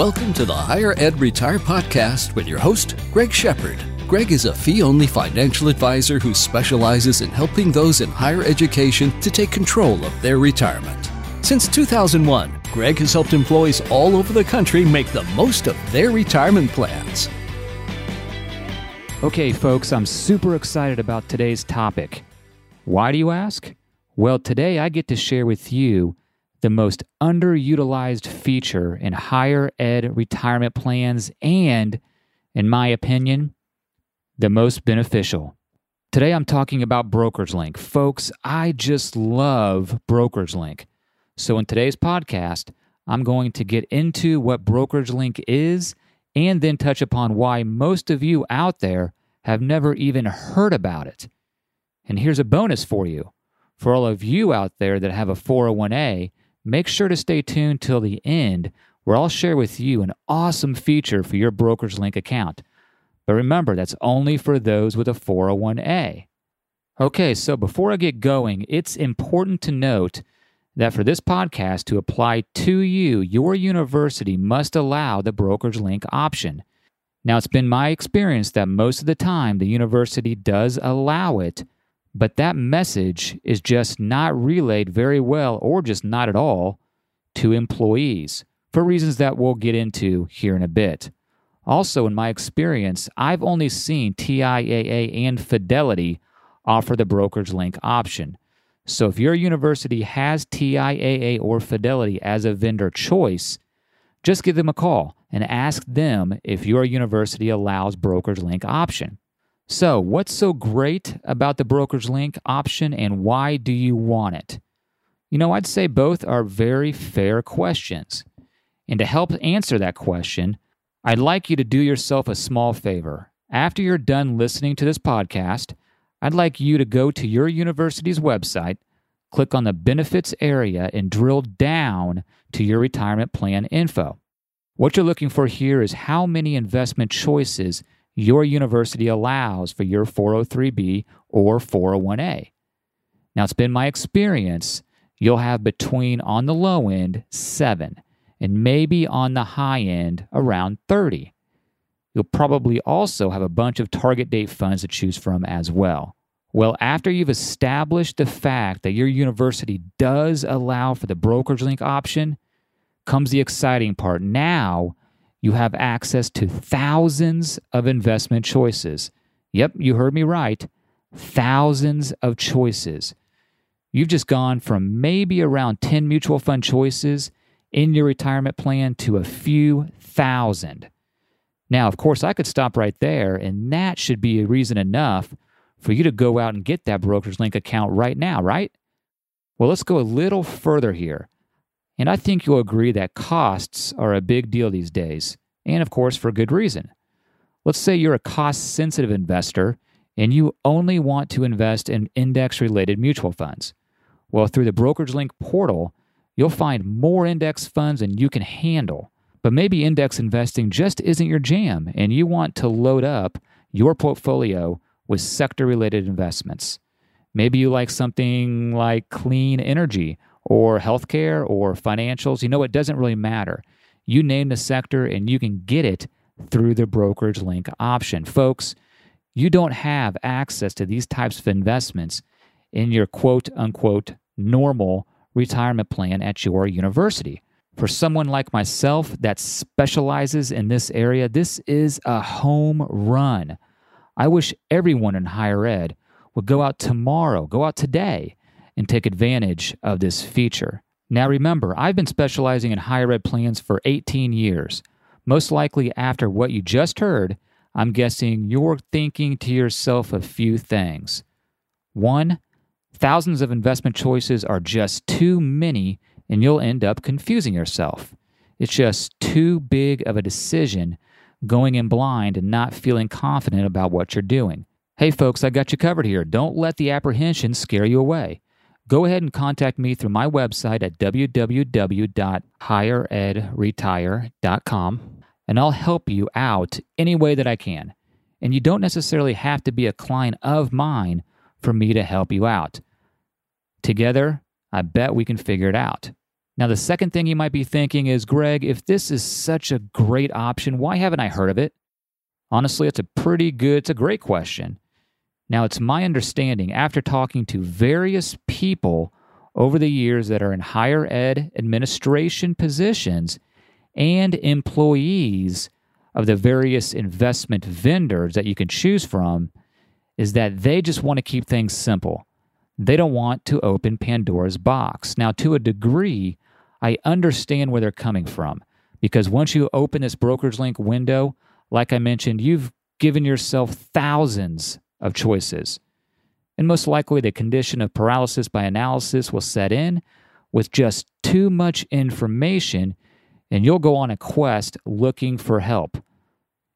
Welcome to the Higher Ed Retire Podcast with your host, Greg Shepard. Greg is a fee only financial advisor who specializes in helping those in higher education to take control of their retirement. Since 2001, Greg has helped employees all over the country make the most of their retirement plans. Okay, folks, I'm super excited about today's topic. Why do you ask? Well, today I get to share with you the most underutilized feature in higher ed retirement plans and, in my opinion, the most beneficial. Today I'm talking about Brokerage Link. Folks, I just love Brokerage Link. So, in today's podcast, I'm going to get into what Brokerage Link is and then touch upon why most of you out there have never even heard about it. And here's a bonus for you. For all of you out there that have a 401a, make sure to stay tuned till the end where I'll share with you an awesome feature for your Brokerage Link account. But remember, that's only for those with a 401a. Okay, so before I get going, it's important to note that for this podcast to apply to you, your university must allow the Brokerage Link option. Now, it's been my experience that most of the time the university does allow it, but that message is just not relayed very well or just not at all to employees for reasons that we'll get into here in a bit. Also, in my experience, I've only seen TIAA and Fidelity offer the brokerage link option. So if your university has TIAA or Fidelity as a vendor choice, just give them a call and ask them if your university allows brokerage link option. So, what's so great about the brokerage link option and why do you want it? You know, I'd say both are very fair questions. And to help answer that question, I'd like you to do yourself a small favor. After you're done listening to this podcast, I'd like you to go to your university's website, click on the benefits area, and drill down to your retirement plan info. What you're looking for here is how many investment choices your university allows for your 403b or 401a. Now, it's been my experience you'll have between on the low end 7 and maybe on the high end around 30. You'll probably also have a bunch of target date funds to choose from as well. Well, after you've established the fact that your university does allow for the brokerage link option, comes the exciting part. Now you have access to thousands of investment choices. Yep, you heard me right. Thousands of choices. You've just gone from maybe around 10 mutual fund choices in your retirement plan to a few thousand. Now, of course, I could stop right there, and that should be a reason enough for you to go out and get that brokerage link account right now, right? Well, let's go a little further here. And I think you'll agree that costs are a big deal these days, and of course, for good reason. Let's say you're a cost sensitive investor and you only want to invest in index related mutual funds. Well, through the Brokerage Link portal, you'll find more index funds than you can handle. But maybe index investing just isn't your jam and you want to load up your portfolio with sector related investments. Maybe you like something like clean energy or healthcare or financials. You know, it doesn't really matter. You name the sector and you can get it through the brokerage link option. Folks, you don't have access to these types of investments in your quote unquote normal retirement plan at your university. For someone like myself that specializes in this area, this is a home run. I wish everyone in higher ed would go out tomorrow, go out today, and take advantage of this feature. Now, remember, I've been specializing in higher ed plans for 18 years. Most likely, after what you just heard, I'm guessing you're thinking to yourself a few things. One, thousands of investment choices are just too many, and you'll end up confusing yourself. It's just too big of a decision going in blind and not feeling confident about what you're doing. Hey, folks, I got you covered here. Don't let the apprehension scare you away go ahead and contact me through my website at www.higheredretire.com and I'll help you out any way that I can. And you don't necessarily have to be a client of mine for me to help you out. Together, I bet we can figure it out. Now, the second thing you might be thinking is Greg, if this is such a great option, why haven't I heard of it? Honestly, it's a pretty good, it's a great question. Now, it's my understanding after talking to various people over the years that are in higher ed administration positions and employees of the various investment vendors that you can choose from is that they just want to keep things simple. They don't want to open Pandora's box. Now, to a degree, I understand where they're coming from because once you open this brokerage link window, like I mentioned, you've given yourself thousands of choices. And most likely, the condition of paralysis by analysis will set in with just too much information, and you'll go on a quest looking for help.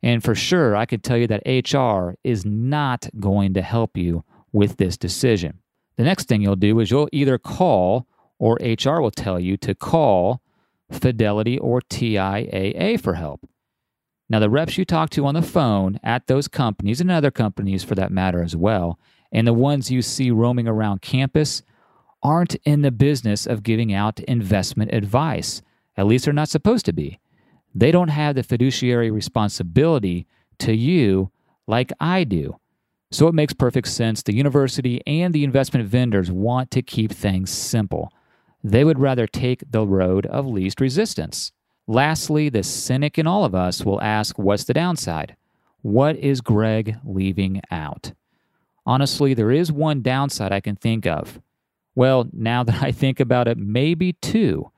And for sure, I can tell you that HR is not going to help you with this decision. The next thing you'll do is you'll either call or HR will tell you to call Fidelity or TIAA for help. Now, the reps you talk to on the phone at those companies and other companies for that matter as well, and the ones you see roaming around campus, aren't in the business of giving out investment advice. At least they're not supposed to be. They don't have the fiduciary responsibility to you like I do. So it makes perfect sense. The university and the investment vendors want to keep things simple. They would rather take the road of least resistance. Lastly, the cynic in all of us will ask what's the downside? What is Greg leaving out? Honestly, there is one downside I can think of. Well, now that I think about it, maybe two.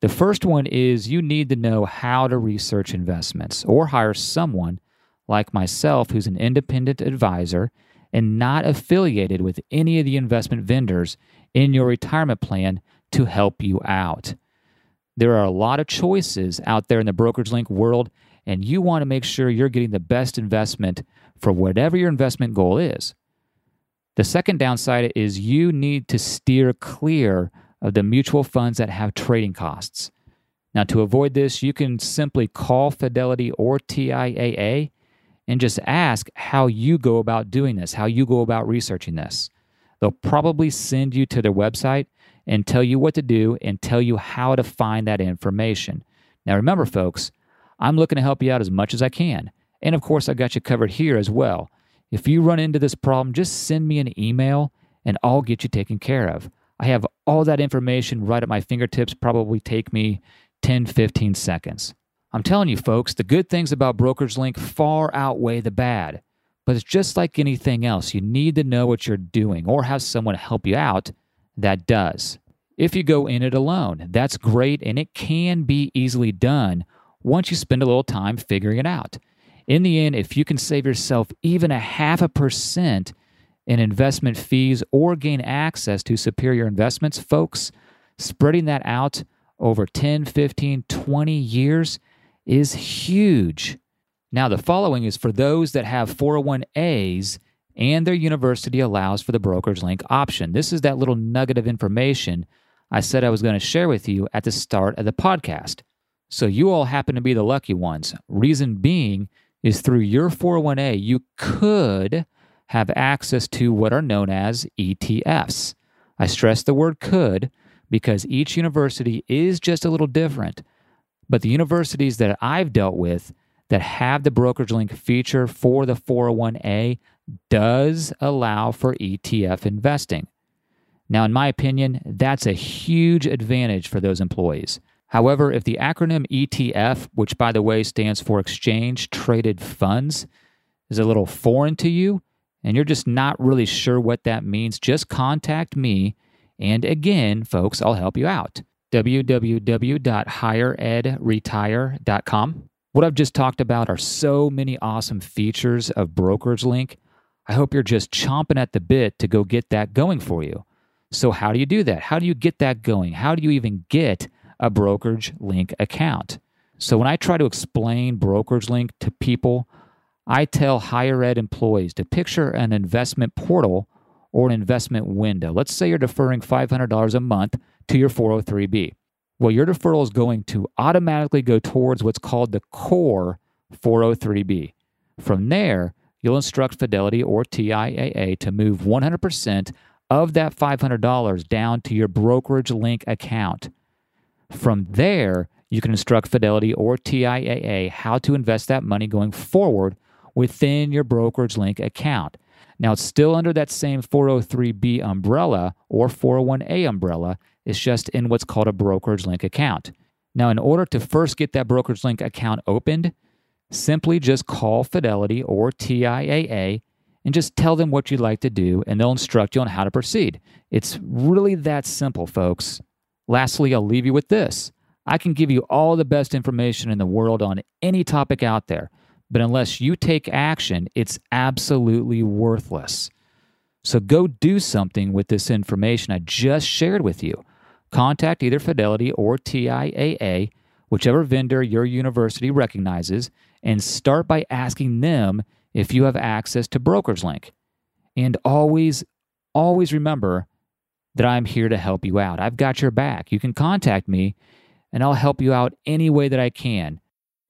The first one is you need to know how to research investments or hire someone like myself who's an independent advisor and not affiliated with any of the investment vendors in your retirement plan to help you out. There are a lot of choices out there in the brokerage link world, and you want to make sure you're getting the best investment for whatever your investment goal is. The second downside is you need to steer clear of the mutual funds that have trading costs. Now, to avoid this, you can simply call Fidelity or TIAA and just ask how you go about doing this, how you go about researching this. They'll probably send you to their website and tell you what to do and tell you how to find that information. Now, remember, folks, I'm looking to help you out as much as I can. And of course, I got you covered here as well. If you run into this problem, just send me an email and I'll get you taken care of. I have all that information right at my fingertips, probably take me 10, 15 seconds. I'm telling you, folks, the good things about Brokerage Link far outweigh the bad. But it's just like anything else. You need to know what you're doing or have someone help you out that does. If you go in it alone, that's great and it can be easily done once you spend a little time figuring it out. In the end, if you can save yourself even a half a percent in investment fees or gain access to superior investments, folks, spreading that out over 10, 15, 20 years is huge. Now, the following is for those that have 401as and their university allows for the brokerage link option. This is that little nugget of information I said I was going to share with you at the start of the podcast. So, you all happen to be the lucky ones. Reason being is through your 401a, you could have access to what are known as ETFs. I stress the word could because each university is just a little different. But the universities that I've dealt with that have the brokerage link feature for the 401a does allow for ETF investing. Now, in my opinion, that's a huge advantage for those employees. However, if the acronym ETF, which by the way stands for Exchange Traded Funds, is a little foreign to you, and you're just not really sure what that means, just contact me. And again, folks, I'll help you out. www.higheredretire.com. What I've just talked about are so many awesome features of Brokerage Link. I hope you're just chomping at the bit to go get that going for you. So, how do you do that? How do you get that going? How do you even get a Brokerage Link account? So, when I try to explain Brokerage Link to people, I tell higher ed employees to picture an investment portal or an investment window. Let's say you're deferring $500 a month to your 403b. Well, your deferral is going to automatically go towards what's called the core 403b. From there, you'll instruct Fidelity or TIAA to move 100% of that $500 down to your brokerage link account. From there, you can instruct Fidelity or TIAA how to invest that money going forward within your brokerage link account. Now, it's still under that same 403b umbrella or 401a umbrella. It's just in what's called a brokerage link account. Now, in order to first get that brokerage link account opened, simply just call Fidelity or TIAA and just tell them what you'd like to do, and they'll instruct you on how to proceed. It's really that simple, folks. Lastly, I'll leave you with this I can give you all the best information in the world on any topic out there, but unless you take action, it's absolutely worthless. So go do something with this information I just shared with you. Contact either Fidelity or TIAA, whichever vendor your university recognizes, and start by asking them if you have access to Brokerage Link. And always, always remember that I'm here to help you out. I've got your back. You can contact me and I'll help you out any way that I can.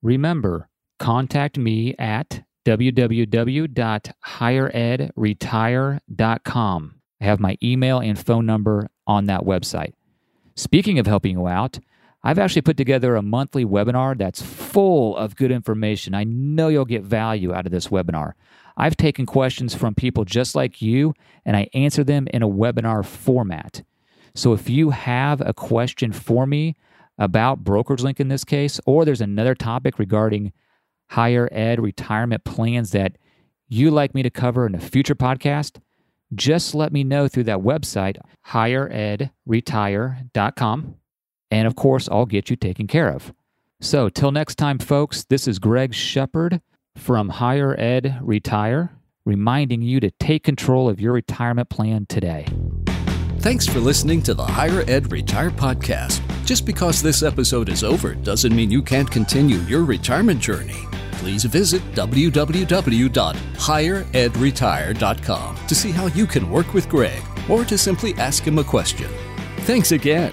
Remember, contact me at www.higheredretire.com. I have my email and phone number on that website. Speaking of helping you out, I've actually put together a monthly webinar that's full of good information. I know you'll get value out of this webinar. I've taken questions from people just like you and I answer them in a webinar format. So if you have a question for me about Brokerage Link in this case, or there's another topic regarding higher ed retirement plans that you like me to cover in a future podcast, just let me know through that website, higheredretire.com. And of course, I'll get you taken care of. So, till next time, folks, this is Greg Shepard from Higher Ed Retire, reminding you to take control of your retirement plan today. Thanks for listening to the Higher Ed Retire podcast. Just because this episode is over doesn't mean you can't continue your retirement journey. Please visit www.higheredretire.com to see how you can work with Greg or to simply ask him a question. Thanks again.